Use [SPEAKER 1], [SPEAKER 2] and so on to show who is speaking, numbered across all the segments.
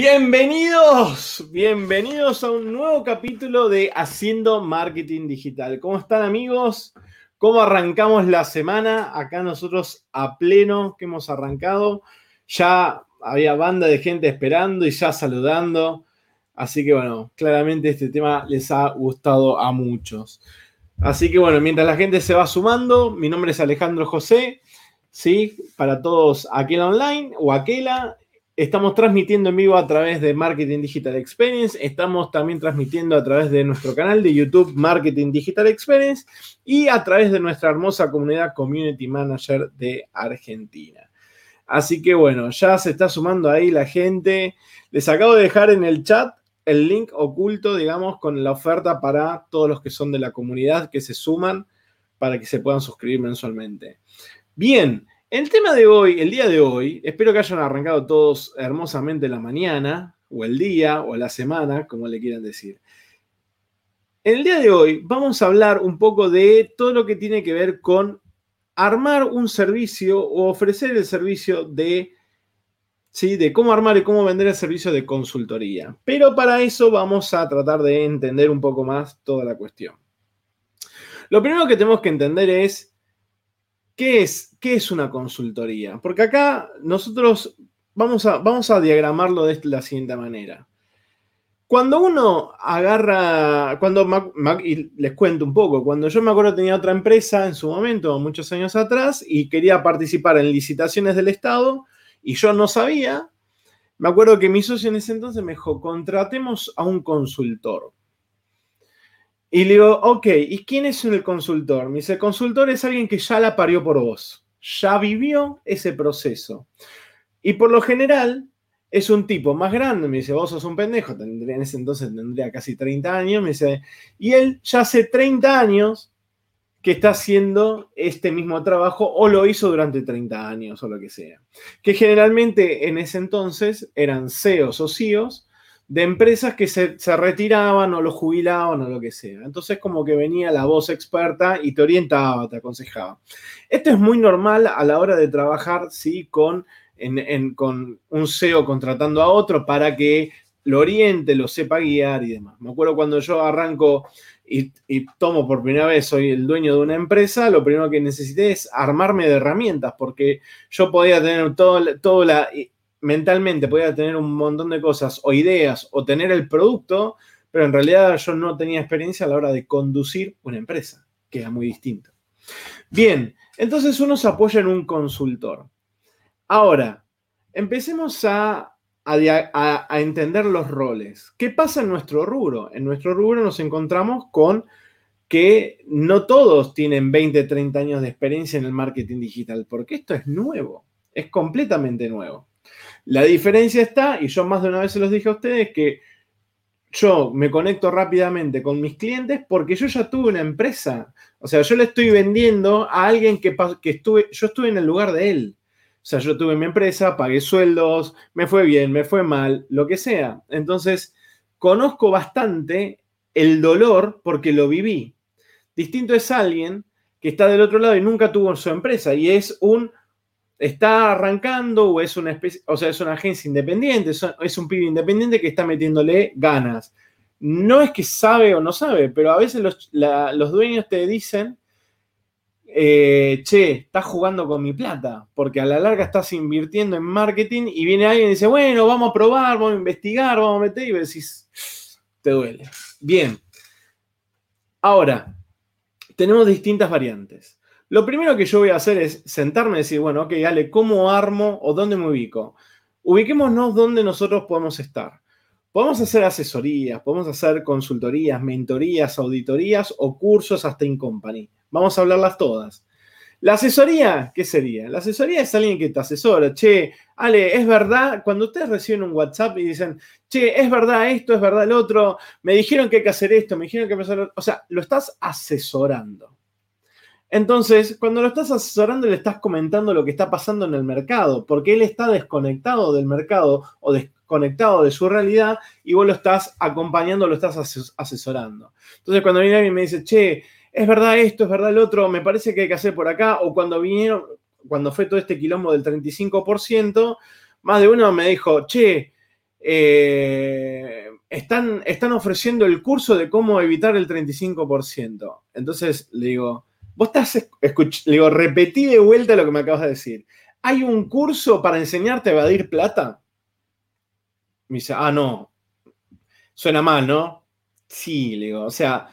[SPEAKER 1] Bienvenidos, bienvenidos a un nuevo capítulo de Haciendo Marketing Digital. ¿Cómo están amigos? ¿Cómo arrancamos la semana? Acá nosotros a pleno que hemos arrancado. Ya había banda de gente esperando y ya saludando. Así que bueno, claramente este tema les ha gustado a muchos. Así que bueno, mientras la gente se va sumando, mi nombre es Alejandro José. ¿sí? Para todos aquel online o aquela, Estamos transmitiendo en vivo a través de Marketing Digital Experience. Estamos también transmitiendo a través de nuestro canal de YouTube Marketing Digital Experience y a través de nuestra hermosa comunidad Community Manager de Argentina. Así que bueno, ya se está sumando ahí la gente. Les acabo de dejar en el chat el link oculto, digamos, con la oferta para todos los que son de la comunidad que se suman para que se puedan suscribir mensualmente. Bien, el tema de hoy, el día de hoy, espero que hayan arrancado todos hermosamente la mañana, o el día, o la semana, como le quieran decir. En el día de hoy vamos a hablar un poco de todo lo que tiene que ver con armar un servicio o ofrecer el servicio de, ¿sí? de cómo armar y cómo vender el servicio de consultoría. Pero para eso vamos a tratar de entender un poco más toda la cuestión. Lo primero que tenemos que entender es ¿Qué es, qué es una consultoría? Porque acá nosotros vamos a, vamos a diagramarlo de la siguiente manera. Cuando uno agarra, cuando, y les cuento un poco, cuando yo me acuerdo tenía otra empresa en su momento, muchos años atrás, y quería participar en licitaciones del Estado, y yo no sabía, me acuerdo que mi socio en ese entonces me dijo, contratemos a un consultor. Y le digo, ok, ¿y quién es el consultor? Me dice, el consultor es alguien que ya la parió por vos, ya vivió ese proceso. Y por lo general es un tipo más grande, me dice, vos sos un pendejo, en ese entonces tendría casi 30 años, me dice, y él ya hace 30 años que está haciendo este mismo trabajo o lo hizo durante 30 años o lo que sea. Que generalmente en ese entonces eran CEOs o CIOs de empresas que se, retiraban o lo jubilaban o lo que sea. Entonces como que venía la voz experta y te orientaba, te aconsejaba. Esto es muy normal a la hora de trabajar, ¿sí? Con, con un CEO contratando a otro para que lo oriente, lo sepa guiar y demás. Me acuerdo cuando yo arranco y, tomo por primera vez, soy el dueño de una empresa, lo primero que necesité es armarme de herramientas, porque yo podía tener todo, todo la mentalmente podía tener un montón de cosas o ideas o tener el producto, pero en realidad yo no tenía experiencia a la hora de conducir una empresa, que era muy distinto. Bien, entonces uno se apoya en un consultor. Ahora, empecemos a, a, entender los roles. ¿Qué pasa en nuestro rubro? En nuestro rubro nos encontramos con que no todos tienen 20, 30 años de experiencia en el marketing digital, porque esto es nuevo, es completamente nuevo. La diferencia está, y yo más de una vez se los dije a ustedes, que yo me conecto rápidamente con mis clientes porque yo ya tuve una empresa. O sea, yo le estoy vendiendo a alguien que, que estuve, yo estuve en el lugar de él. O sea, yo tuve mi empresa, pagué sueldos, me fue bien, me fue mal, lo que sea. Entonces, conozco bastante el dolor porque lo viví. Distinto es alguien que está del otro lado y nunca tuvo su empresa y es un está arrancando o es una especie, o sea, es una agencia independiente, es un pibe independiente que está metiéndole ganas. No es que sabe o no sabe, pero a veces los, dueños te dicen, eh, che, estás jugando con mi plata, porque a la larga estás invirtiendo en marketing y viene alguien y dice, bueno, vamos a probar, vamos a investigar, vamos a meter y decís, te duele. Bien. Ahora, tenemos distintas variantes. Lo primero que yo voy a hacer es sentarme y decir, bueno, ok, Ale, ¿cómo armo o dónde me ubico? Ubiquémonos donde nosotros podemos estar. Podemos hacer asesorías, podemos hacer consultorías, mentorías, auditorías o cursos hasta in company. Vamos a hablarlas todas. La asesoría, ¿qué sería? La asesoría es alguien que te asesora. Che, Ale, es verdad, cuando ustedes reciben un WhatsApp y dicen, che, es verdad esto, es verdad el otro, me dijeron que hay que hacer esto, me dijeron que hay que hacer O sea, lo estás asesorando. Entonces, cuando lo estás asesorando, le estás comentando lo que está pasando en el mercado, porque él está desconectado del mercado o desconectado de su realidad y vos lo estás acompañando, lo estás asesorando. Entonces, cuando viene alguien y me dice, che, es verdad esto, es verdad el otro, me parece que hay que hacer por acá, o cuando vinieron, cuando fue todo este quilombo del 35%, más de uno me dijo, che, eh, están, están ofreciendo el curso de cómo evitar el 35%. Entonces le digo, vos estás, le digo, repetí de vuelta lo que me acabas de decir. ¿Hay un curso para enseñarte a evadir plata? Me dice, ah, no. Suena mal, ¿no? Sí, le digo, o sea,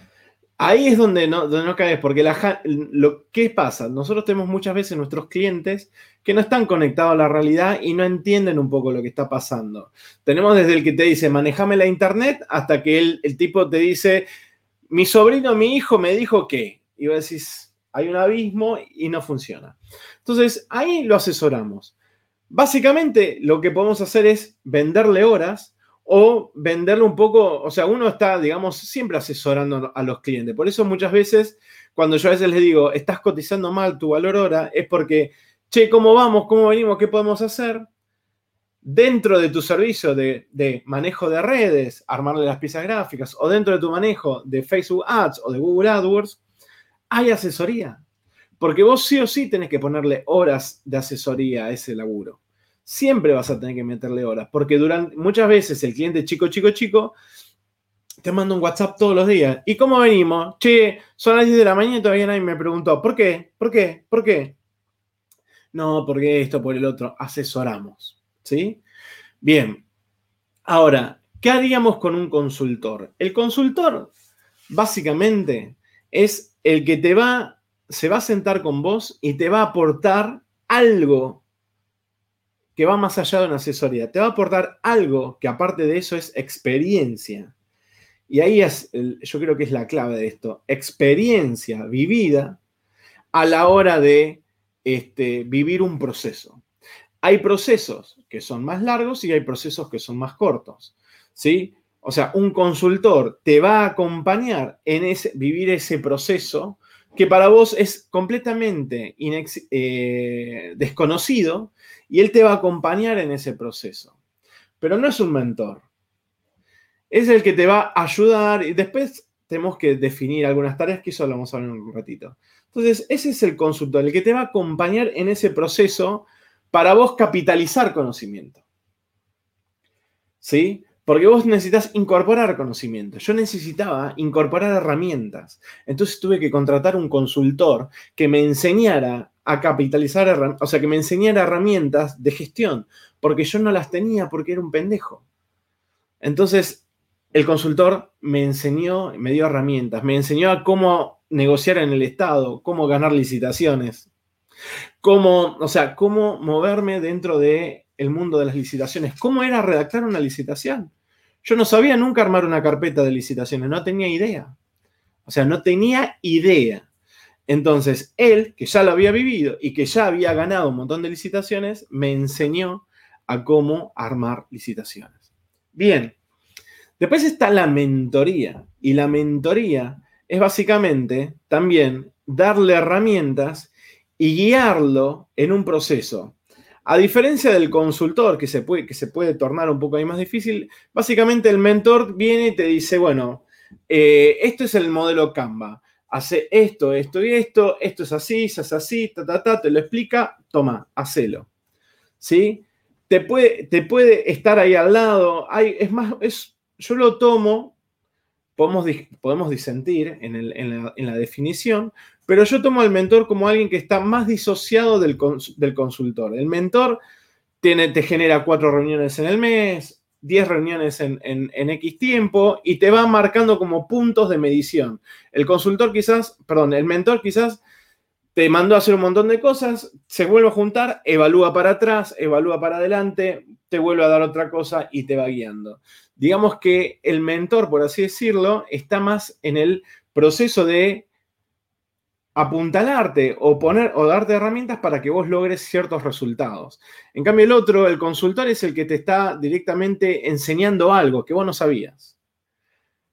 [SPEAKER 1] ahí es donde no, donde no caes, porque la, lo, ¿qué pasa? Nosotros tenemos muchas veces nuestros clientes que no están conectados a la realidad y no entienden un poco lo que está pasando. Tenemos desde el que te dice, manejame la internet, hasta que el, el tipo te dice, mi sobrino, mi hijo me dijo que. Y vos decís, hay un abismo y no funciona. Entonces, ahí lo asesoramos. Básicamente, lo que podemos hacer es venderle horas o venderle un poco, o sea, uno está, digamos, siempre asesorando a los clientes. Por eso muchas veces, cuando yo a veces les digo, estás cotizando mal tu valor hora, es porque, che, ¿cómo vamos? ¿Cómo venimos? ¿Qué podemos hacer? Dentro de tu servicio de, de manejo de redes, armarle las piezas gráficas, o dentro de tu manejo de Facebook Ads o de Google AdWords, hay asesoría. Porque vos sí o sí tenés que ponerle horas de asesoría a ese laburo siempre vas a tener que meterle horas, porque durante, muchas veces el cliente chico, chico, chico, te manda un WhatsApp todos los días. ¿Y cómo venimos? Che, son las 10 de la mañana y todavía nadie me preguntó, ¿por qué? ¿Por qué? ¿Por qué? No, porque esto, por el otro, asesoramos, ¿sí? Bien, ahora, ¿qué haríamos con un consultor? El consultor, básicamente, es el que te va, se va a sentar con vos y te va a aportar algo que va más allá de una asesoría. Te va a aportar algo que aparte de eso es experiencia. Y ahí es, yo creo que es la clave de esto, experiencia vivida a la hora de este, vivir un proceso. Hay procesos que son más largos y hay procesos que son más cortos. ¿sí? O sea, un consultor te va a acompañar en ese, vivir ese proceso que para vos es completamente eh, desconocido y él te va a acompañar en ese proceso. Pero no es un mentor. Es el que te va a ayudar y después tenemos que definir algunas tareas que eso lo vamos a ver en un ratito. Entonces, ese es el consultor, el que te va a acompañar en ese proceso para vos capitalizar conocimiento. ¿Sí? Porque vos necesitas incorporar conocimiento. Yo necesitaba incorporar herramientas. Entonces tuve que contratar un consultor que me enseñara a capitalizar, o sea, que me enseñara herramientas de gestión, porque yo no las tenía porque era un pendejo. Entonces, el consultor me enseñó, me dio herramientas, me enseñó a cómo negociar en el Estado, cómo ganar licitaciones, cómo, o sea, cómo moverme dentro del el mundo de las licitaciones, cómo era redactar una licitación. Yo no sabía nunca armar una carpeta de licitaciones, no tenía idea. O sea, no tenía idea. Entonces, él, que ya lo había vivido y que ya había ganado un montón de licitaciones, me enseñó a cómo armar licitaciones. Bien, después está la mentoría. Y la mentoría es básicamente también darle herramientas y guiarlo en un proceso. A diferencia del consultor, que se puede, que se puede tornar un poco ahí más difícil, básicamente el mentor viene y te dice, bueno, eh, esto es el modelo Canva hace esto, esto y esto, esto es así, se hace así, ta, ta, ta, te lo explica, toma, hacelo. ¿Sí? Te puede, te puede estar ahí al lado, hay, es más, es, yo lo tomo, podemos, podemos disentir en, la, definición, pero yo tomo al mentor como alguien que está más disociado del, del consultor. El mentor te genera cuatro reuniones en el mes, 10 reuniones en, X tiempo y te va marcando como puntos de medición. El consultor quizás, perdón, el mentor quizás te mandó a hacer un montón de cosas, se vuelve a juntar, evalúa para atrás, evalúa para adelante, te vuelve a dar otra cosa y te va guiando. Digamos que el mentor, por así decirlo, está más en el proceso de apuntalarte o poner o darte herramientas para que vos logres ciertos resultados. En cambio, el otro, el consultor, es el que te está directamente enseñando algo que vos no sabías.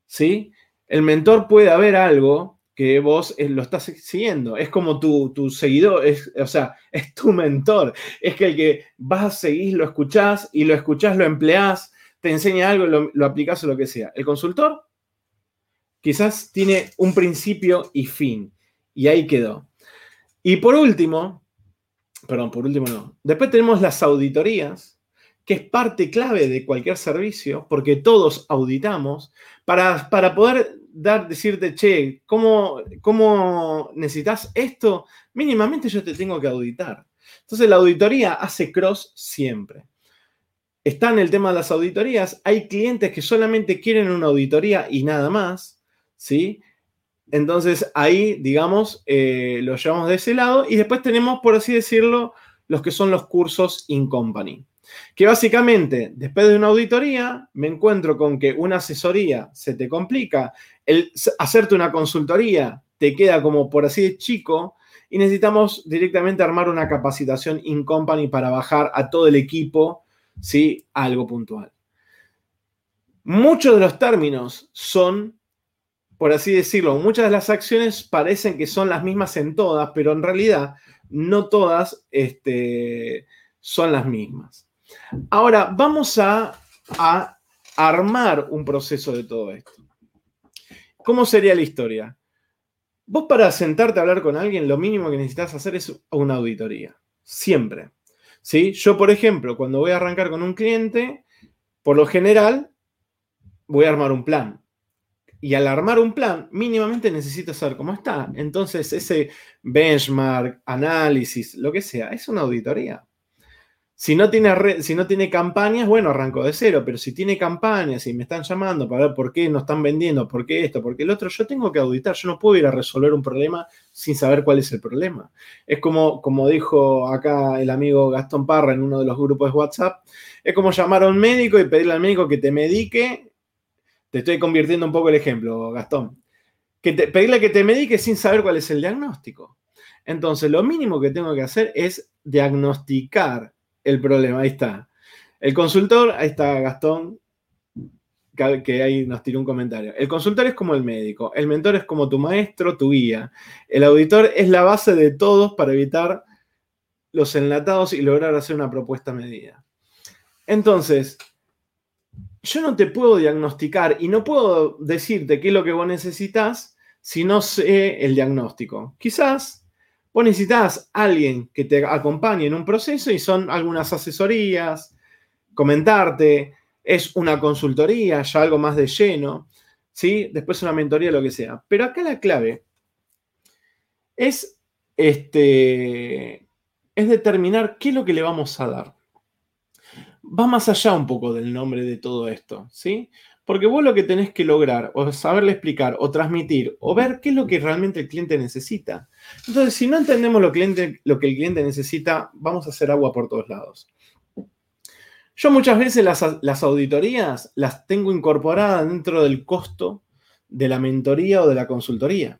[SPEAKER 1] ¿Sí? El mentor puede haber algo que vos eh, lo estás siguiendo. Es como tu, seguidor, es, o sea, es tu mentor. Es que el que vas, a seguir, lo escuchás y lo escuchás, lo empleás, te enseña algo, lo, lo aplicás o lo que sea. El consultor quizás tiene un principio y fin y ahí quedó. Y por último, perdón, por último no. Después tenemos las auditorías, que es parte clave de cualquier servicio, porque todos auditamos, para, para poder dar, decirte, che, ¿cómo, ¿cómo necesitas esto? Mínimamente yo te tengo que auditar. Entonces la auditoría hace cross siempre. Está en el tema de las auditorías. Hay clientes que solamente quieren una auditoría y nada más, ¿sí? Entonces ahí, digamos, eh, lo llevamos de ese lado y después tenemos, por así decirlo, los que son los cursos in company. Que básicamente, después de una auditoría, me encuentro con que una asesoría se te complica, el hacerte una consultoría te queda como por así de chico y necesitamos directamente armar una capacitación in company para bajar a todo el equipo, ¿sí? algo puntual. Muchos de los términos son, por así decirlo, muchas de las acciones parecen que son las mismas en todas, pero en realidad no todas este, son las mismas. Ahora, vamos a, armar un proceso de todo esto. ¿Cómo sería la historia? Vos para sentarte a hablar con alguien, lo mínimo que necesitas hacer es una auditoría. Siempre. ¿Sí? Yo, por ejemplo, cuando voy a arrancar con un cliente, por lo general, voy a armar un plan. Y al armar un plan, mínimamente necesito saber cómo está. Entonces, ese benchmark, análisis, lo que sea, es una auditoría. Si no, tiene si no tiene campañas, bueno, arranco de cero, pero si tiene campañas y me están llamando para ver por qué no están vendiendo, por qué esto, por qué el otro, yo tengo que auditar, yo no puedo ir a resolver un problema sin saber cuál es el problema. Es como, como dijo acá el amigo Gastón Parra en uno de los grupos de WhatsApp, es como llamar a un médico y pedirle al médico que te medique. Te estoy convirtiendo un poco el ejemplo, Gastón. Que pedirle que te medique sin saber cuál es el diagnóstico. Entonces, lo mínimo que tengo que hacer es diagnosticar el problema. Ahí está. El consultor, ahí está Gastón, que ahí nos tiró un comentario. El consultor es como el médico, el mentor es como tu maestro, tu guía. El auditor es la base de todos para evitar los enlatados y lograr hacer una propuesta medida. Entonces, yo no te puedo diagnosticar y no puedo decirte qué es lo que vos necesitas si no sé el diagnóstico. Quizás Vos necesitas alguien que te acompañe en un proceso y son algunas asesorías, comentarte, es una consultoría, ya algo más de lleno, ¿sí? Después una mentoría, lo que sea. Pero acá la clave es, este, es determinar qué es lo que le vamos a dar. Va más allá un poco del nombre de todo esto, ¿sí? Porque vos lo que tenés que lograr, o saberle explicar, o transmitir, o ver qué es lo que realmente el cliente necesita. Entonces, si no entendemos lo, cliente, lo que el cliente necesita, vamos a hacer agua por todos lados. Yo muchas veces las, auditorías las tengo incorporadas dentro del costo de la mentoría o de la consultoría.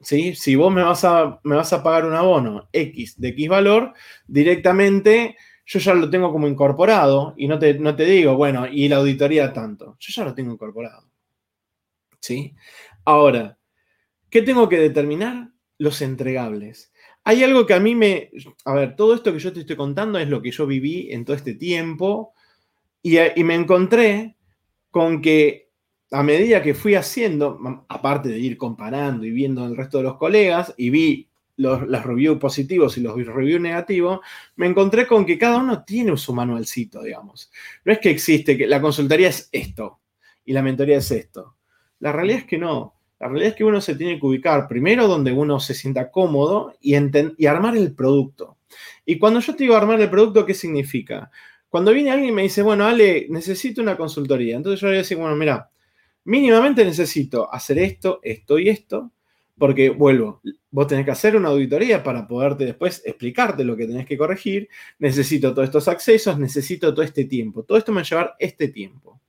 [SPEAKER 1] ¿Sí? Si vos me vas, a, me vas a pagar un abono X de X valor, directamente yo ya lo tengo como incorporado y no te, no te digo, bueno, y la auditoría tanto. Yo ya lo tengo incorporado. ¿Sí? Ahora, ¿qué tengo que determinar? Los entregables. Hay algo que a mí me... A ver, todo esto que yo te estoy contando es lo que yo viví en todo este tiempo y, y me encontré con que a medida que fui haciendo, aparte de ir comparando y viendo el resto de los colegas, y vi los, reviews positivos y los reviews negativos, me encontré con que cada uno tiene su manualcito, digamos. No es que existe, que la consultoría es esto y la mentoría es esto. La realidad es que no. La realidad es que uno se tiene que ubicar primero donde uno se sienta cómodo y, y armar el producto. Y cuando yo te digo armar el producto, ¿qué significa? Cuando viene alguien y me dice, bueno, Ale, necesito una consultoría. Entonces yo le voy a decir, bueno, mira, mínimamente necesito hacer esto, esto y esto porque, vuelvo, vos tenés que hacer una auditoría para poderte después explicarte lo que tenés que corregir. Necesito todos estos accesos, necesito todo este tiempo. Todo esto me va a llevar este tiempo.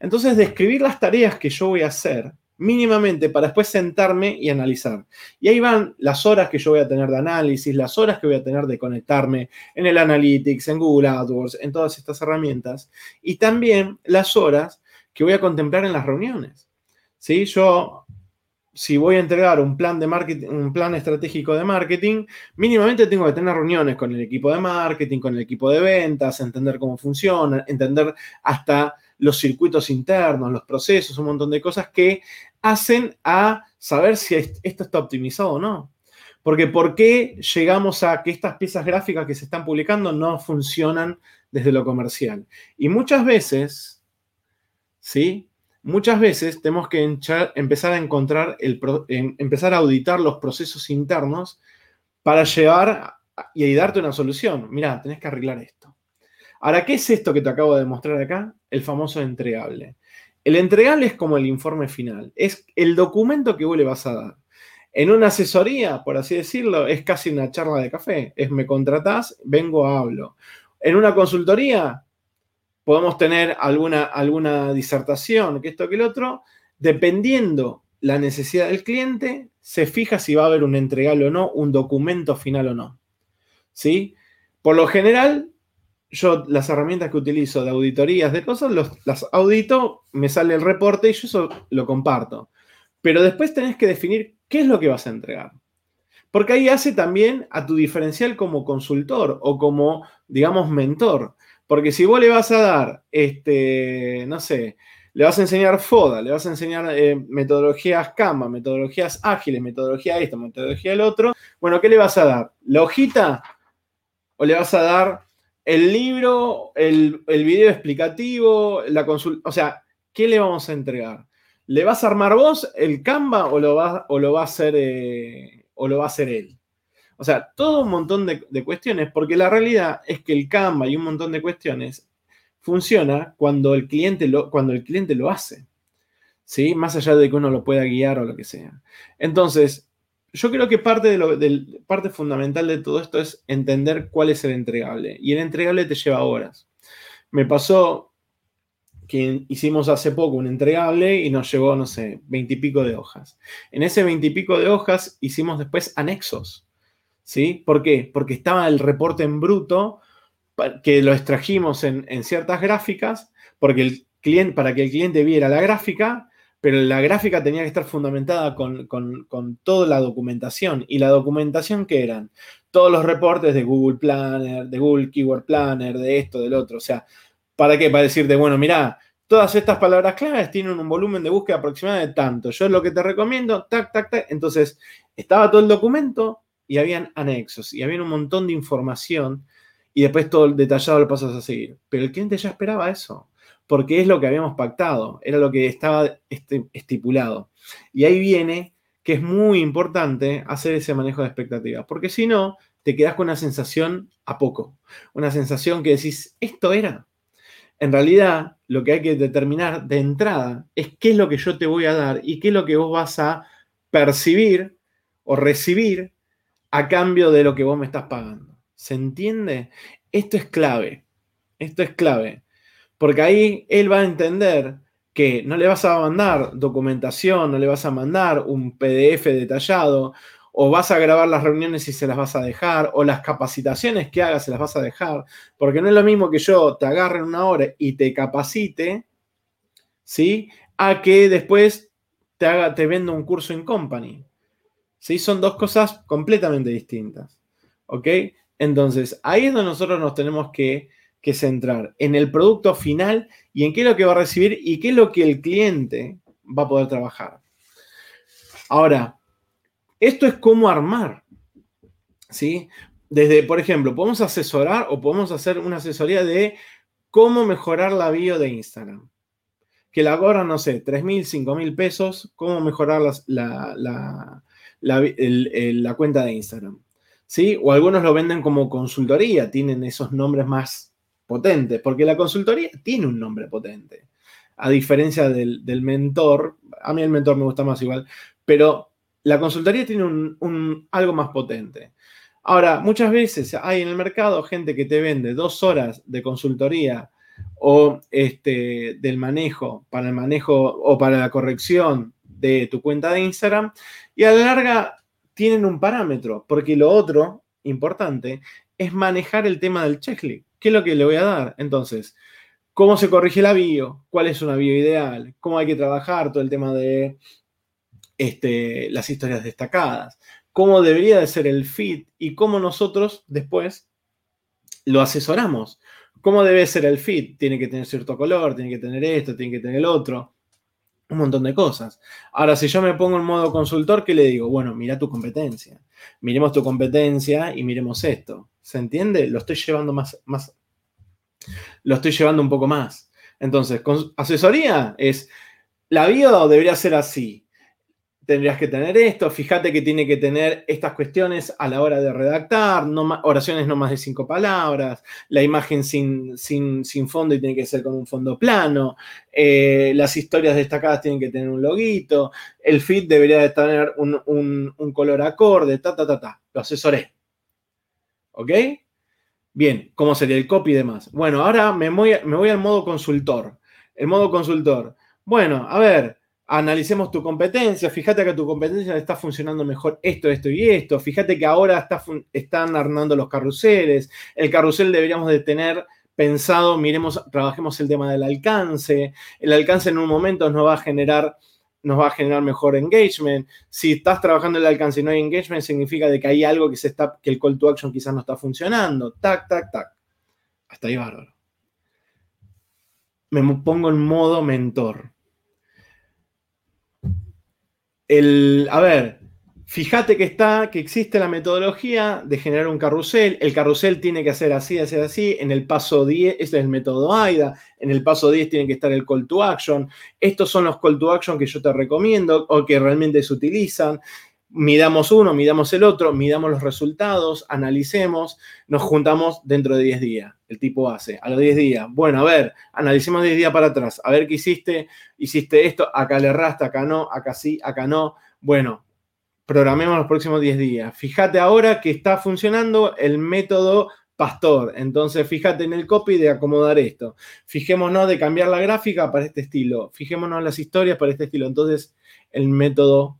[SPEAKER 1] Entonces, describir las tareas que yo voy a hacer mínimamente para después sentarme y analizar. Y ahí van las horas que yo voy a tener de análisis, las horas que voy a tener de conectarme en el Analytics, en Google AdWords, en todas estas herramientas. Y también las horas que voy a contemplar en las reuniones. ¿Sí? Yo si voy a entregar un plan de marketing, un plan estratégico de marketing, mínimamente tengo que tener reuniones con el equipo de marketing, con el equipo de ventas, entender cómo funciona, entender hasta los circuitos internos, los procesos, un montón de cosas que hacen a saber si esto está optimizado o no. Porque ¿por qué llegamos a que estas piezas gráficas que se están publicando no funcionan desde lo comercial. Y muchas veces, ¿sí? Muchas veces tenemos que empezar a encontrar, el, empezar a auditar los procesos internos para llevar y darte una solución. Mira, tenés que arreglar esto. Ahora, ¿qué es esto que te acabo de mostrar acá? El famoso entregable. El entregable es como el informe final, es el documento que vos le vas a dar. En una asesoría, por así decirlo, es casi una charla de café. Es me contratás, vengo, hablo. En una consultoría, podemos tener alguna, alguna disertación, que esto, que el otro. Dependiendo la necesidad del cliente, se fija si va a haber un entregable o no, un documento final o no. ¿Sí? Por lo general, yo las herramientas que utilizo de auditorías de cosas, las audito, me sale el reporte y yo eso lo comparto. Pero después tenés que definir qué es lo que vas a entregar. Porque ahí hace también a tu diferencial como consultor o como, digamos, mentor. Porque si vos le vas a dar, este, no sé, le vas a enseñar FODA, le vas a enseñar eh, metodologías Canva, metodologías ágiles, metodología esto, metodología el otro, bueno, ¿qué le vas a dar? ¿La hojita? ¿O le vas a dar el libro, el, video explicativo, la consulta? O sea, ¿qué le vamos a entregar? ¿Le vas a armar vos el Canva o lo va, o lo va a hacer eh, o lo va a hacer él? O sea, todo un montón de, cuestiones, porque la realidad es que el Canva y un montón de cuestiones funciona cuando el cliente lo, cuando el cliente lo hace. ¿Sí? Más allá de que uno lo pueda guiar o lo que sea. Entonces, yo creo que parte, de parte fundamental de todo esto es entender cuál es el entregable. Y el entregable te lleva horas. Me pasó que hicimos hace poco un entregable y nos llevó, no sé, veintipico de hojas. En ese veintipico de hojas hicimos después anexos. ¿Sí? ¿Por qué? Porque estaba el reporte en bruto que lo extrajimos en, ciertas gráficas, porque el cliente, para que el cliente viera la gráfica, pero la gráfica tenía que estar fundamentada con, con, toda la documentación. ¿Y la documentación qué eran? Todos los reportes de Google Planner, de Google Keyword Planner, de esto, del otro. O sea, ¿Para qué? Para decirte, bueno, mira, todas estas palabras claves tienen un volumen de búsqueda aproximado de tanto. Yo lo que te recomiendo, tac, tac, tac. Entonces, estaba todo el documento y habían anexos y había un montón de información y después todo el detallado lo pasas a seguir. Pero el cliente ya esperaba eso, porque es lo que habíamos pactado, era lo que estaba este, estipulado. Y ahí viene que es muy importante hacer ese manejo de expectativas, porque si no, te quedas con una sensación a poco, una sensación que decís, esto era, en realidad, lo que hay que determinar de entrada es qué es lo que yo te voy a dar y qué es lo que vos vas a percibir o recibir a cambio de lo que vos me estás pagando. ¿Se entiende? Esto es clave. Esto es clave. Porque ahí él va a entender que no le vas a mandar documentación, no le vas a mandar un PDF detallado, o vas a grabar las reuniones y se las vas a dejar, o las capacitaciones que hagas se las vas a dejar, porque no es lo mismo que yo te agarre en una hora y te capacite, ¿sí? A que después te, haga, te venda un curso en company. ¿Sí? Son dos cosas completamente distintas. ¿Ok? Entonces, ahí es donde nosotros nos tenemos que, centrar, en el producto final y en qué es lo que va a recibir y qué es lo que el cliente va a poder trabajar. Ahora, esto es cómo armar. ¿Sí? Desde, por ejemplo, podemos asesorar o podemos hacer una asesoría de cómo mejorar la bio de Instagram. Que la cobran, no sé, 3 mil, 5 mil pesos, cómo mejorar la, cuenta de Instagram. ¿Sí? O algunos lo venden como consultoría, tienen esos nombres más potentes, porque la consultoría tiene un nombre potente. A diferencia del, del mentor, a mí el mentor me gusta más igual, pero la consultoría tiene un, algo más potente. Ahora, muchas veces hay en el mercado gente que te vende dos horas de consultoría o este, del manejo, para el manejo o para la corrección de tu cuenta de Instagram y a la larga tienen un parámetro, porque lo otro importante es manejar el tema del checklist. ¿Qué es lo que le voy a dar? Entonces, ¿cómo se corrige la bio? ¿Cuál es una bio ideal? ¿Cómo hay que trabajar todo el tema de este, las historias destacadas, cómo debería de ser el feed y cómo nosotros después lo asesoramos. ¿Cómo debe ser el feed? Tiene que tener cierto color, tiene que tener esto, tiene que tener el otro. Un montón de cosas. Ahora, si yo me pongo en modo consultor, ¿qué le digo? Bueno, mira tu competencia. Miremos tu competencia y miremos esto. ¿Se entiende? Lo estoy llevando más, más, lo estoy llevando un poco más. Entonces, asesoría es, la vida debería ser así tendrías que tener esto, fíjate que tiene que tener estas cuestiones a la hora de redactar, oraciones no más de cinco palabras, la imagen sin, sin, fondo y tiene que ser con un fondo plano, eh, las historias destacadas tienen que tener un loguito, el feed debería de tener un, color acorde, ta, ta, ta, ta, lo asesoré. ¿Ok? Bien, ¿cómo sería el copy y demás? Bueno, ahora me voy, me voy al modo consultor. El modo consultor. Bueno, a ver, analicemos tu competencia, fíjate que tu competencia está funcionando mejor esto, esto y esto, fíjate que ahora está, están armando los carruseles, el carrusel deberíamos de tener pensado, miremos, trabajemos el tema del alcance, el alcance en un momento nos va a generar nos va a generar mejor engagement. Si estás trabajando el alcance y no hay engagement, significa de que hay algo que se está, que el call to action quizás no está funcionando. Tac, tac, tac. Hasta ahí bárbaro. Me pongo en modo mentor el, a ver, fíjate que está, que existe la metodología de generar un carrusel. El carrusel tiene que hacer así, así, así. En el paso 10, este es el método AIDA. En el paso 10 tiene que estar el call to action. Estos son los call to action que yo te recomiendo o que realmente se utilizan midamos uno, midamos el otro, midamos los resultados, analicemos, nos juntamos dentro de 10 días. El tipo hace, a los 10 días. Bueno, a ver, analicemos 10 días para atrás, a ver qué hiciste, hiciste esto, acá le erraste, acá no, acá sí, acá no. Bueno, programemos los próximos 10 días. Fíjate ahora que está funcionando el método pastor. Entonces, fíjate en el copy de acomodar esto. Fijémonos de cambiar la gráfica para este estilo. Fijémonos las historias para este estilo. Entonces, el método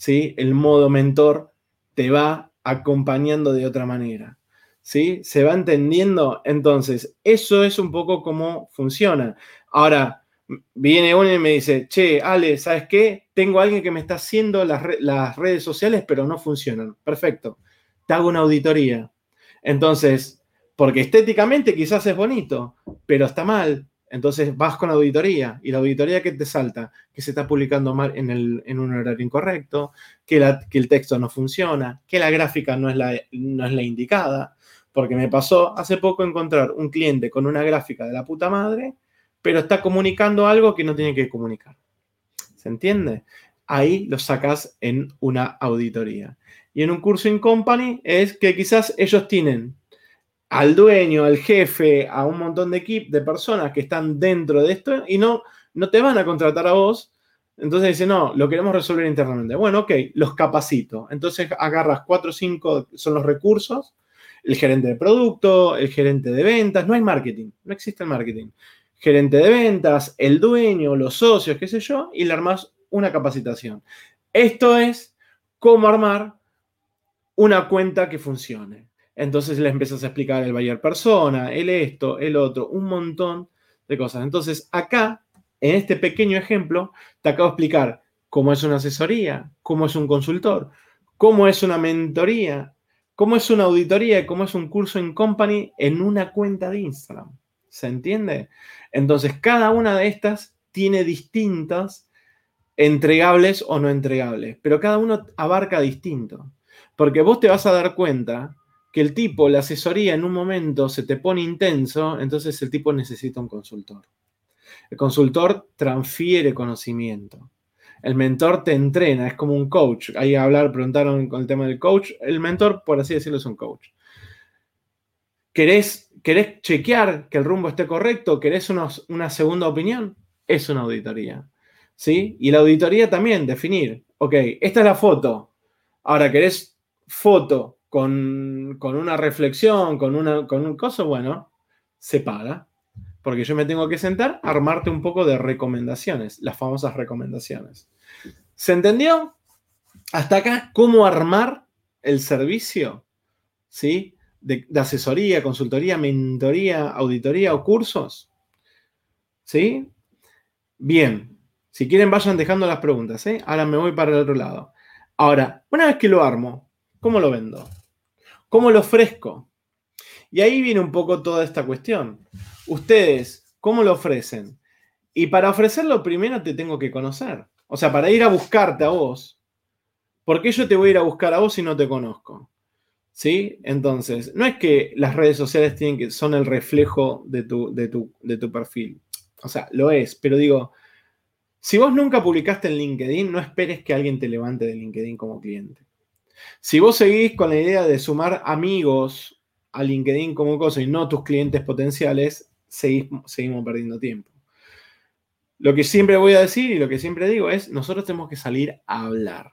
[SPEAKER 1] ¿sí? El modo mentor te va acompañando de otra manera, ¿sí? ¿Se va entendiendo? Entonces, eso es un poco cómo funciona. Ahora, viene uno y me dice, che, Ale, ¿sabes qué? Tengo a alguien que me está haciendo las, las redes sociales, pero no funcionan. Perfecto. Te hago una auditoría. Entonces, porque estéticamente quizás es bonito, pero está mal, entonces vas con la auditoría y la auditoría que te salta, que se está publicando mal en, un horario incorrecto, que, el texto no funciona, que la gráfica no es la, no es la indicada, porque me pasó hace poco encontrar un cliente con una gráfica de la puta madre, pero está comunicando algo que no tiene que comunicar. ¿Se entiende? Ahí lo sacas en una auditoría. Y en un curso in company es que quizás ellos tienen al dueño, al jefe, a un montón de equipos, de personas que están dentro de esto y no, no te van a contratar a vos. Entonces dice, no, lo queremos resolver internamente. Bueno, ok, los capacito. Entonces agarras cuatro o cinco, son los recursos, el gerente de producto, el gerente de ventas, no hay marketing, no existe el marketing. Gerente de ventas, el dueño, los socios, qué sé yo, y le armas una capacitación. Esto es cómo armar una cuenta que funcione. Entonces le empiezas a explicar el buyer persona, el esto, el otro, un montón de cosas. Entonces acá, en este pequeño ejemplo, te acabo de explicar cómo es una asesoría, cómo es un consultor, cómo es una mentoría, cómo es una auditoría, cómo es un curso en company en una cuenta de Instagram. ¿Se entiende? Entonces, cada una de estas tiene distintas entregables o no entregables, pero cada uno abarca distinto. Porque vos te vas a dar cuenta que el tipo, la asesoría en un momento se te pone intenso, entonces el tipo necesita un consultor. El consultor transfiere conocimiento. El mentor te entrena, es como un coach. Ahí hablar, preguntaron con el tema del coach. El mentor, por así decirlo, es un coach. ¿Querés, querés chequear que el rumbo esté correcto? ¿Querés una segunda opinión? Es una auditoría. ¿Sí? Y la auditoría también, definir. Ok, esta es la foto. Ahora, ¿querés foto con, una reflexión, con, una, con un coso, bueno, se paga. Porque yo me tengo que sentar a armarte un poco de recomendaciones, las famosas recomendaciones. ¿Se entendió? Hasta acá, cómo armar el servicio, ¿sí? De, asesoría, consultoría, mentoría, auditoría o cursos. ¿Sí? Bien. Si quieren, vayan dejando las preguntas, ¿eh? Ahora me voy para el otro lado. Ahora, una vez que lo armo, ¿cómo lo vendo? ¿Cómo lo ofrezco? Y ahí viene un poco toda esta cuestión. Ustedes, ¿cómo lo ofrecen? Y para ofrecerlo primero te tengo que conocer. O sea, para ir a buscarte a vos. ¿Por qué yo te voy a ir a buscar a vos si no te conozco? ¿Sí? Entonces, no es que las redes sociales tienen que, son el reflejo de tu, de tu, de tu perfil. O sea, lo es, pero digo, si vos nunca publicaste en LinkedIn, no esperes que alguien te levante de LinkedIn como cliente. Si vos seguís con la idea de sumar amigos a LinkedIn como cosa y no tus clientes potenciales, seguimos perdiendo tiempo. Lo que siempre voy a decir y lo que siempre digo es, nosotros tenemos que salir a hablar.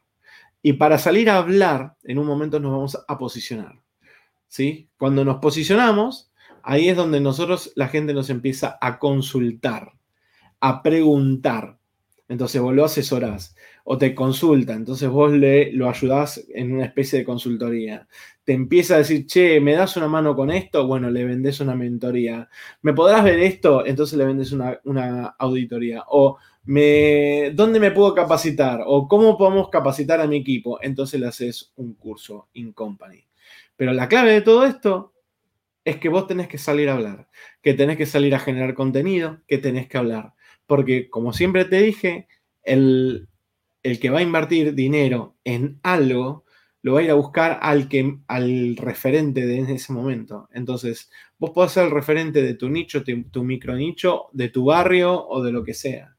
[SPEAKER 1] Y para salir a hablar, en un momento nos vamos a posicionar. ¿sí? Cuando nos posicionamos, ahí es donde nosotros, la gente nos empieza a consultar, a preguntar. Entonces vos lo asesorás o te consulta, entonces vos le, lo ayudás en una especie de consultoría. Te empieza a decir, che, ¿me das una mano con esto? Bueno, le vendés una mentoría. ¿Me podrás ver esto? Entonces le vendes una, una auditoría. O me, ¿dónde me puedo capacitar? ¿O cómo podemos capacitar a mi equipo? Entonces le haces un curso in company. Pero la clave de todo esto es que vos tenés que salir a hablar, que tenés que salir a generar contenido, que tenés que hablar. Porque, como siempre te dije, el, el que va a invertir dinero en algo, lo va a ir a buscar al, que, al referente de ese momento. Entonces, vos podés ser el referente de tu nicho, tu, tu micro nicho, de tu barrio o de lo que sea.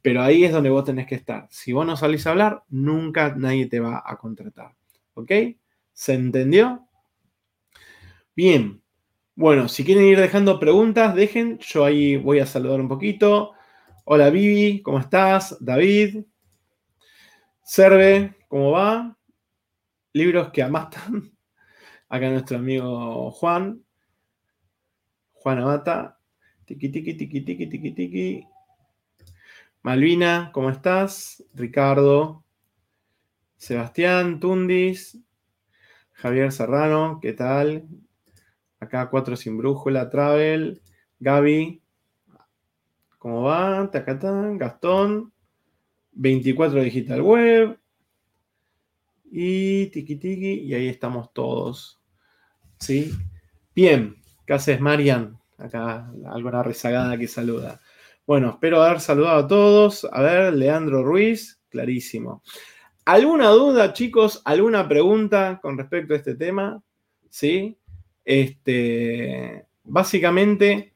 [SPEAKER 1] Pero ahí es donde vos tenés que estar. Si vos no salís a hablar, nunca nadie te va a contratar. ¿Ok? ¿Se entendió? Bien. Bueno, si quieren ir dejando preguntas, dejen. Yo ahí voy a saludar un poquito. Hola Vivi, ¿cómo estás? David. Serve, ¿cómo va? Libros que amatan. Acá nuestro amigo Juan. Juan Amata. Tiki, tiki, tiki, tiki, tiki, tiki. Malvina, ¿cómo estás? Ricardo, Sebastián, Tundis, Javier Serrano, ¿qué tal? Acá Cuatro sin brújula, Travel, Gaby, ¿cómo va? Tacatán, Gastón, 24 Digital Web, y tiki tiki, y ahí estamos todos. ¿Sí? Bien, ¿qué haces, Marian? Acá alguna rezagada que saluda. Bueno, espero haber saludado a todos. A ver, Leandro Ruiz, clarísimo. ¿Alguna duda, chicos? ¿Alguna pregunta con respecto a este tema? Sí. Este, básicamente,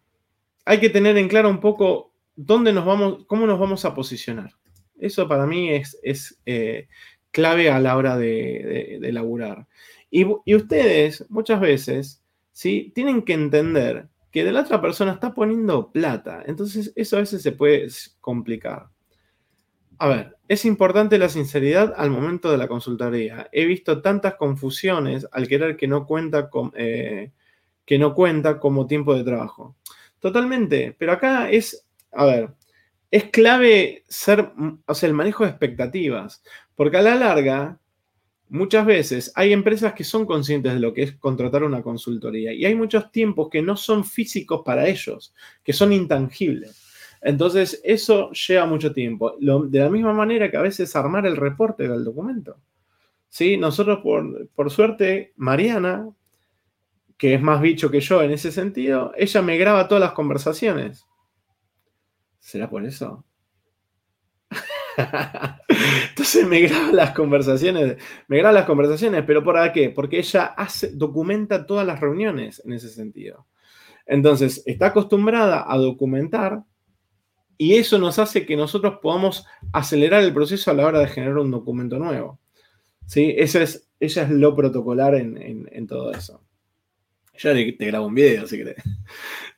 [SPEAKER 1] hay que tener en claro un poco dónde nos vamos, cómo nos vamos a posicionar. Eso para mí es, es eh, clave a la hora de, de, laburar. Y, y, ustedes, muchas veces, ¿sí? tienen que entender que de la otra persona está poniendo plata. Entonces eso a veces se puede complicar. A ver, es importante la sinceridad al momento de la consultoría. He visto tantas confusiones al querer que no cuenta, con, eh, que no cuenta como tiempo de trabajo. Totalmente, pero acá es, a ver, es clave ser, o sea, el manejo de expectativas, porque a la larga, muchas veces hay empresas que son conscientes de lo que es contratar una consultoría y hay muchos tiempos que no son físicos para ellos, que son intangibles. Entonces, eso lleva mucho tiempo. de la misma manera que a veces armar el reporte del documento. ¿Sí? Nosotros, por, por suerte, Mariana, que es más bicho que yo en ese sentido, ella me graba todas las conversaciones. ¿Será por eso? Entonces me graba las conversaciones, me graba las conversaciones, pero ¿por qué? Porque ella hace, documenta todas las reuniones en ese sentido. Entonces, está acostumbrada a documentar y eso nos hace que nosotros podamos acelerar el proceso a la hora de generar un documento nuevo. ¿Sí? Eso es, ella es lo protocolar en, todo eso. Ya te grabo un video si querés.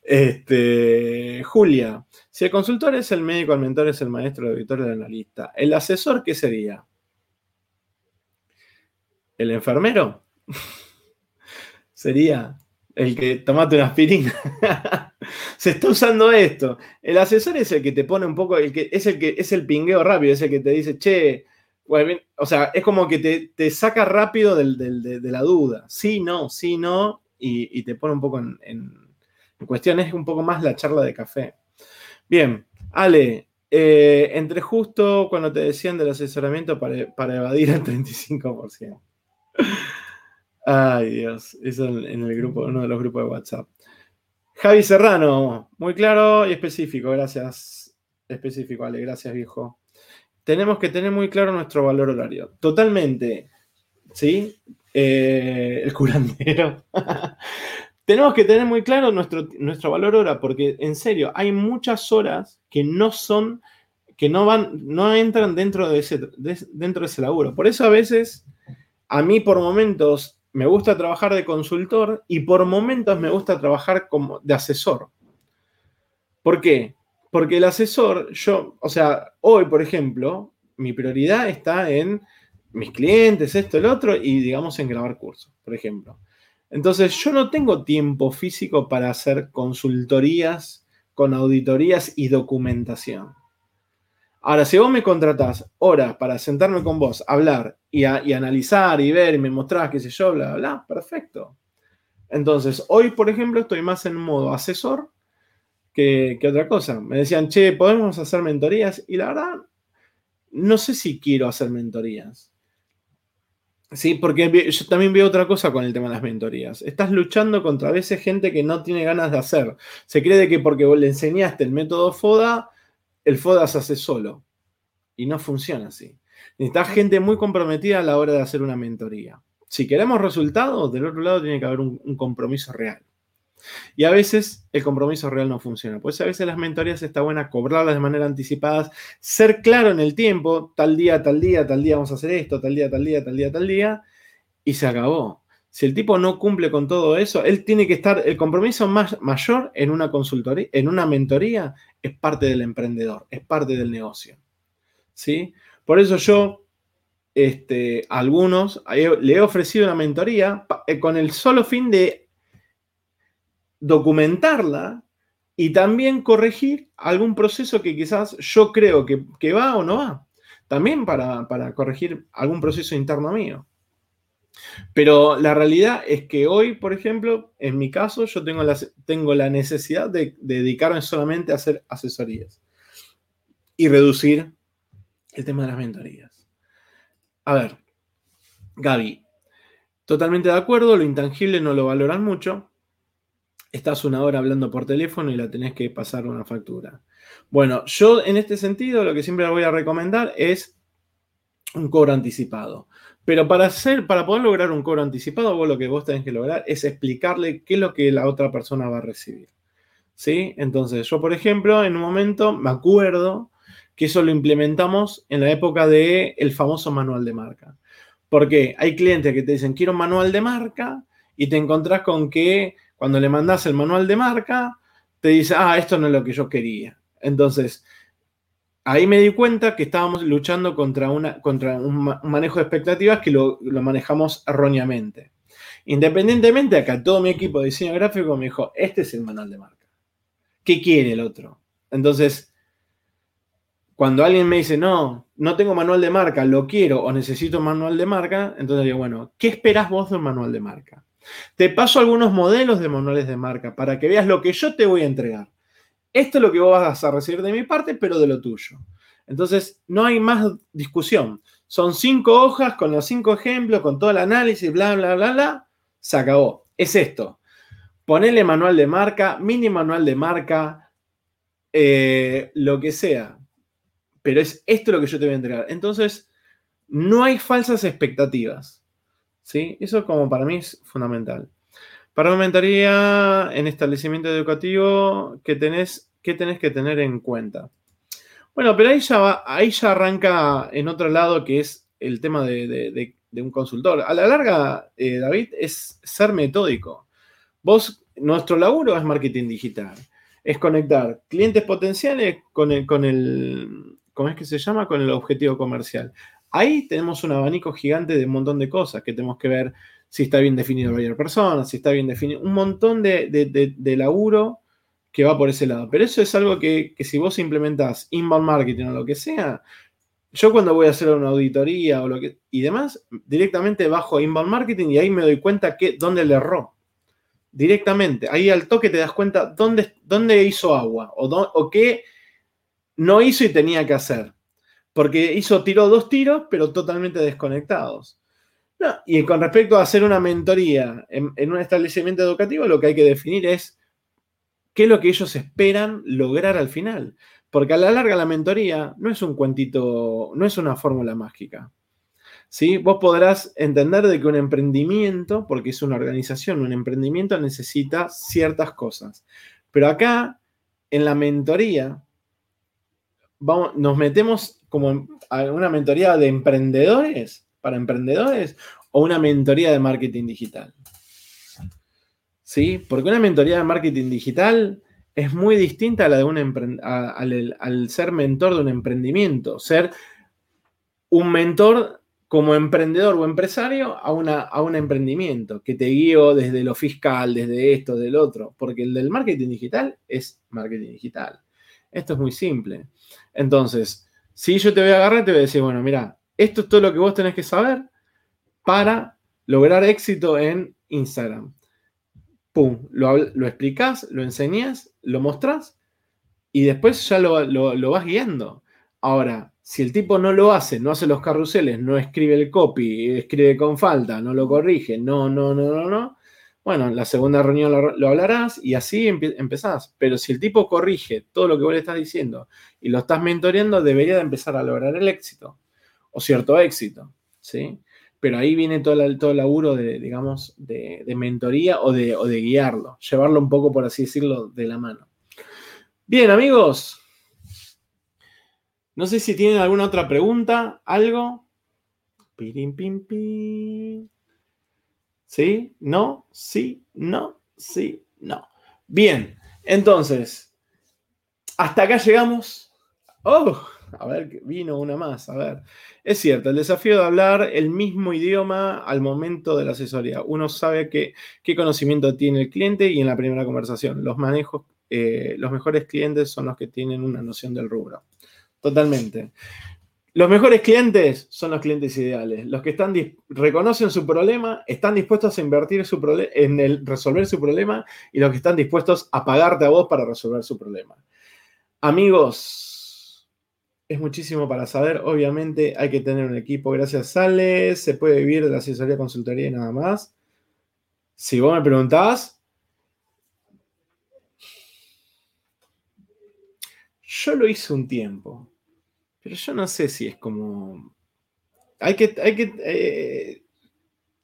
[SPEAKER 1] Este, Julia, si el consultor es el médico, el mentor es el maestro, el editor, el analista, ¿el asesor qué sería? ¿El enfermero? sería el que tomate una aspirina. Se está usando esto. El asesor es el que te pone un poco, el que, es el que es el pingueo rápido, es el que te dice, che, o sea, es como que te, saca rápido de, la duda. Sí, no, sí, no, y, te pone un poco en, en cuestión es un poco más la charla de café. Bien, Ale, eh, entre justo cuando te decían del asesoramiento para, evadir el 35%. Ay, Dios, eso en el grupo, uno de los grupos de WhatsApp. Javi Serrano, muy claro y específico, gracias. Específico, Ale, gracias, viejo. Tenemos que tener muy claro nuestro valor horario. Totalmente. ¿Sí? Eh, el curandero. Tenemos que tener muy claro nuestro, nuestro valor hora, porque en serio, hay muchas horas que no son, que no van, no entran dentro de ese, dentro de ese laburo. Por eso a veces, a mí por momentos me gusta trabajar de consultor y por momentos me gusta trabajar como de asesor. ¿Por qué? Porque el asesor, yo, o sea, hoy, por ejemplo, mi prioridad está en mis clientes, esto, el otro, y digamos en grabar cursos, por ejemplo. Entonces, yo no tengo tiempo físico para hacer consultorías con auditorías y documentación. Ahora, si vos me contratás horas para sentarme con vos, hablar y, analizar y ver y me mostrás, qué sé yo, bla, bla, bla, perfecto. Entonces, hoy, por ejemplo, estoy más en modo asesor que, que otra cosa. Me decían, che, ¿podemos hacer mentorías? Y la verdad, no sé si quiero hacer mentorías. Sí, porque yo también veo otra cosa con el tema de las mentorías. Estás luchando contra a veces gente que no tiene ganas de hacer. Se cree que porque vos le enseñaste el método FODA, el FODA se hace solo. Y no funciona así. Necesitas gente muy comprometida a la hora de hacer una mentoría. Si queremos resultados, del otro lado tiene que haber un compromiso real. Y a veces el compromiso real no funciona. Pues a veces las mentorías está buena cobrarlas de manera anticipada, ser claro en el tiempo, tal día, tal día, tal día vamos a hacer esto, tal día, tal día, tal día, tal día, y se acabó. Si el tipo no cumple con todo eso, él tiene que estar, el compromiso más mayor en una consultoría, en una mentoría, es parte del emprendedor, es parte del negocio. ¿Sí? Por eso yo, este, algunos, le he ofrecido una mentoría eh, con el solo fin de documentarla y también corregir algún proceso que quizás yo creo que, va o no va. También para, corregir algún proceso interno mío. Pero la realidad es que hoy, por ejemplo, en mi caso, yo tengo la, tengo la necesidad de, dedicarme solamente a hacer asesorías y reducir el tema de las mentorías. A ver, Gaby, totalmente de acuerdo, lo intangible no lo valoran mucho, estás una hora hablando por teléfono y la tenés que pasar una factura. Bueno, yo en este sentido lo que siempre voy a recomendar es un cobro anticipado. Pero para hacer, para poder lograr un cobro anticipado, vos lo que vos tenés que lograr es explicarle qué es lo que la otra persona va a recibir. ¿Sí? Entonces, yo, por ejemplo, en un momento me acuerdo que eso lo implementamos en la época del el famoso manual de marca. Porque hay clientes que te dicen, quiero un manual de marca, y te encontrás con que cuando le mandas el manual de marca, te dice, ah, esto no es lo que yo quería. Entonces, ahí me di cuenta que estábamos luchando contra, una, contra un manejo de expectativas que lo, manejamos erróneamente. Independientemente, acá todo mi equipo de diseño gráfico me dijo, este es el manual de marca. ¿Qué quiere el otro? Entonces, cuando alguien me dice, no, no tengo manual de marca, lo quiero o necesito manual de marca, entonces digo, bueno, ¿qué esperas vos de un manual de marca? Te paso algunos modelos de manuales de marca para que veas lo que yo te voy a entregar. Esto es lo que vos vas a recibir de mi parte, pero de lo tuyo. Entonces, no hay más discusión. Son cinco hojas con los cinco ejemplos, con todo el análisis, bla, bla, bla, bla. Se acabó. Es esto. Ponele manual de marca, mini manual de marca, eh, lo que sea. Pero es esto lo que yo te voy a entregar. Entonces, no hay falsas expectativas. ¿Sí? Eso como para mí es fundamental. Para una en establecimiento educativo, ¿qué tenés, qué tenés que tener en cuenta? Bueno, pero ahí ya, ahí ya arranca en otro lado que es el tema de, un consultor. A la larga, eh, David, es ser metódico. Vos, nuestro laburo es marketing digital. Es conectar clientes potenciales con el, con el, ¿cómo es que se llama? Con el objetivo comercial. Ahí tenemos un abanico gigante de un montón de cosas que tenemos que ver si está bien definido buyer persona, si está bien definido, un montón de, laburo que va por ese lado. Pero eso es algo que, si vos implementás inbound marketing o lo que sea, yo cuando voy a hacer una auditoría o lo que y demás, directamente bajo inbound marketing y ahí me doy cuenta que dónde le erró. Directamente, ahí al toque te das cuenta dónde, dónde hizo agua o, o qué no hizo y tenía que hacer. Porque hizo, tiró dos tiros, pero totalmente desconectados. y con respecto a hacer una mentoría en, un establecimiento educativo, lo que hay que definir es qué es lo que ellos esperan lograr al final. Porque a la larga la mentoría no es un cuentito, no es una fórmula mágica. ¿sí? Vos podrás entender de que un emprendimiento, porque es una organización, un emprendimiento necesita ciertas cosas. Pero acá, en la mentoría, vamos, nos metemos como una mentoría de emprendedores, para emprendedores, o una mentoría de marketing digital. ¿Sí? Porque una mentoría de marketing digital es muy distinta a la de un al, al ser mentor de un emprendimiento. Ser un mentor como emprendedor o empresario a, una, a un emprendimiento que te guío desde lo fiscal, desde esto, del otro. Porque el del marketing digital es marketing digital. Esto es muy simple. Entonces, si yo te voy a agarrar, te voy a decir, bueno, mira, esto es todo lo que vos tenés que saber para lograr éxito en Instagram. Pum, lo, lo lo enseñás, lo mostrás y después ya lo, lo, vas guiando. Ahora, si el tipo no lo hace, no hace los carruseles, no escribe el copy, escribe con falta, no lo corrige, no, no, no, no, no, bueno, en la segunda reunión lo, hablarás y así empezás. Pero si el tipo corrige todo lo que vos le estás diciendo y lo estás mentoreando, debería de empezar a lograr el éxito o cierto éxito, ¿sí? Pero ahí viene todo el, todo el laburo de, digamos, de, mentoría o de, guiarlo, llevarlo un poco, por así decirlo, de la mano. Bien, amigos. No sé si tienen alguna otra pregunta, algo. Pirim, pim, pim. ¿Sí? ¿No? ¿Sí? ¿No? ¿Sí? ¿No? Bien, entonces, hasta acá llegamos. Oh, a ver, vino una más, a ver. Es cierto, el desafío de hablar el mismo idioma al momento de la asesoría. Uno sabe qué conocimiento tiene el cliente y en la primera conversación. Los manejos, eh, los mejores clientes son los que tienen una noción del rubro. Totalmente. Los mejores clientes son los clientes ideales, los que están reconocen su problema, están dispuestos a invertir su en el resolver su problema y los que están dispuestos a pagarte a vos para resolver su problema. Amigos, es muchísimo para saber. Obviamente hay que tener un equipo. Gracias, Sales. Se puede vivir de la asesoría, consultoría y nada más. Si vos me preguntás, yo lo hice un tiempo. Pero yo no sé si es como. Hay que. Hay que eh,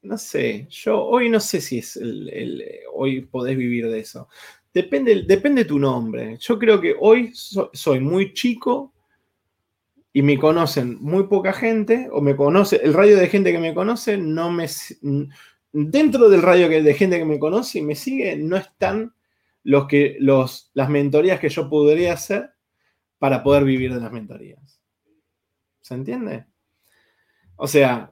[SPEAKER 1] no sé. Yo hoy no sé si es el, hoy podés vivir de eso. Depende, depende de tu nombre. Yo creo que hoy soy muy chico y me conocen muy poca gente, o me conoce, el radio de gente que me conoce, no me. Dentro del radio de gente que me conoce y me sigue, no están los que, los, las mentorías que yo podría hacer para poder vivir de las mentorías. ¿Se entiende? O sea,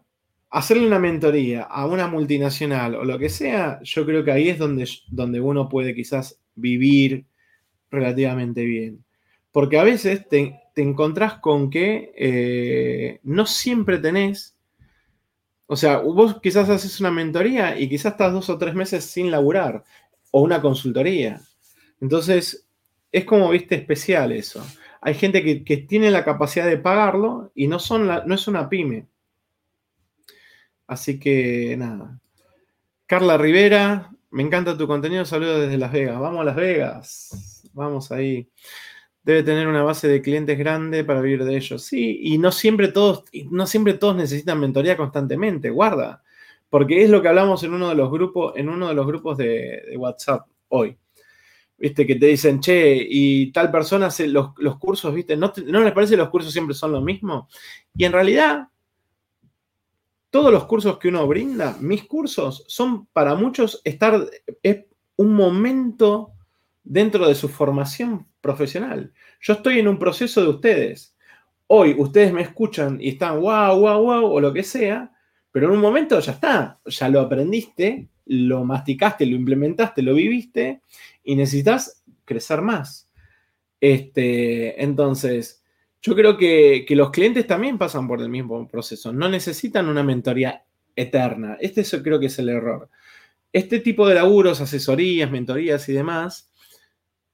[SPEAKER 1] hacerle una mentoría a una multinacional o lo que sea, yo creo que ahí es donde, donde uno puede quizás vivir relativamente bien. Porque a veces te, encontrás con que eh, no siempre tenés, o sea, vos quizás haces una mentoría y quizás estás dos o tres meses sin laburar, o una consultoría. Entonces, es como, viste, especial eso hay gente que, tiene la capacidad de pagarlo y no, son no es una pyme. Así que nada. Carla Rivera, me encanta tu contenido. Saludos desde Las Vegas. Vamos a Las Vegas. Vamos ahí. Debe tener una base de clientes grande para vivir de ellos. Sí, y no siempre todos, no siempre todos necesitan mentoría constantemente. Guarda. Porque es lo que hablamos en uno de los grupos, en uno de los grupos de WhatsApp hoy. ¿Viste? Que te dicen, che, y tal persona hace los, cursos, ¿viste? ¿No, ¿No les parece que los cursos siempre son lo mismo? Y en realidad, todos los cursos que uno brinda, mis cursos, son para muchos estar, es un momento dentro de su formación profesional. Yo estoy en un proceso de ustedes. Hoy ustedes me escuchan y están wow, wow, wow, o lo que sea, pero en un momento ya está, ya lo aprendiste, lo masticaste, lo implementaste, lo viviste y necesitas crecer más. Este, entonces, yo creo que, los clientes también pasan por el mismo proceso. No necesitan una mentoría eterna. Este creo que es el error. Este tipo de laburos, asesorías, mentorías y demás,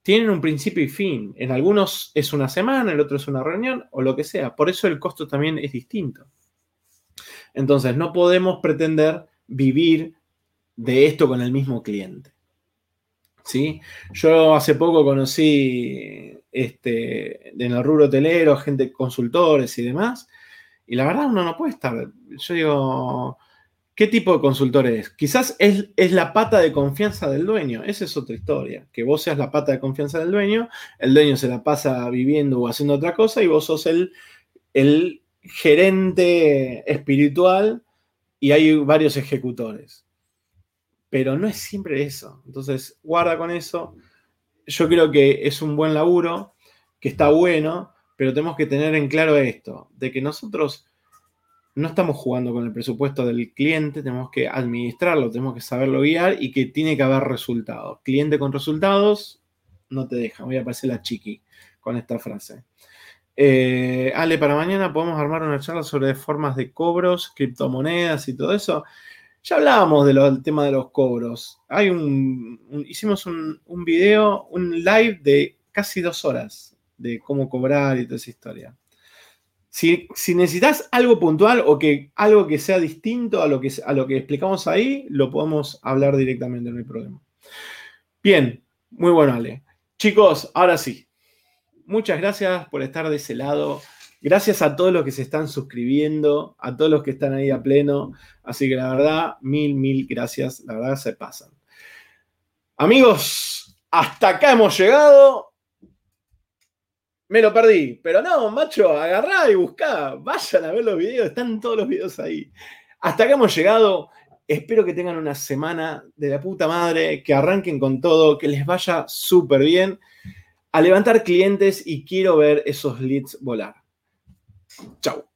[SPEAKER 1] tienen un principio y fin. En algunos es una semana, en el otro es una reunión o lo que sea. Por eso el costo también es distinto. Entonces, no podemos pretender vivir de esto con el mismo cliente. ¿sí? Yo hace poco conocí este, en el rubro hotelero, gente, consultores y demás, Y la verdad uno no puede estar, yo digo, ¿qué tipo de consultor es? Quizás es, es la pata de confianza del dueño, esa es otra historia, que vos seas la pata de confianza del dueño, el dueño se la pasa viviendo o haciendo otra cosa y vos sos el, el gerente espiritual y hay varios ejecutores. Pero no es siempre eso. Entonces, guarda con eso. Yo creo que es un buen laburo, que está bueno, pero tenemos que tener en claro esto, de que nosotros no estamos jugando con el presupuesto del cliente, tenemos que administrarlo, tenemos que saberlo guiar y que tiene que haber resultados. Cliente con resultados no te deja. Voy a aparecer la chiqui con esta frase. Eh, Ale, para mañana podemos armar una charla sobre formas de cobros, criptomonedas y todo eso. Ya hablábamos del tema de los cobros. Hicimos un, un, video, un live de casi dos horas de cómo cobrar y toda esa historia. Si, necesitas algo puntual o que algo que sea distinto a lo que, a lo que explicamos ahí, lo podemos hablar directamente, no hay problema. Bien, muy bueno, Ale. Chicos, ahora sí. Muchas gracias por estar de ese lado. Gracias a todos los que se están suscribiendo, a todos los que están ahí a pleno. Así que la verdad, mil, mil gracias. La verdad se pasan. Amigos, hasta acá hemos llegado. Me lo perdí. Pero no, macho, agarrá y buscá. Vayan a ver los videos. Están todos los videos ahí. Hasta acá hemos llegado. Espero que tengan una semana de la puta madre, que arranquen con todo, que les vaya súper bien. A levantar clientes y quiero ver esos leads volar. Chao.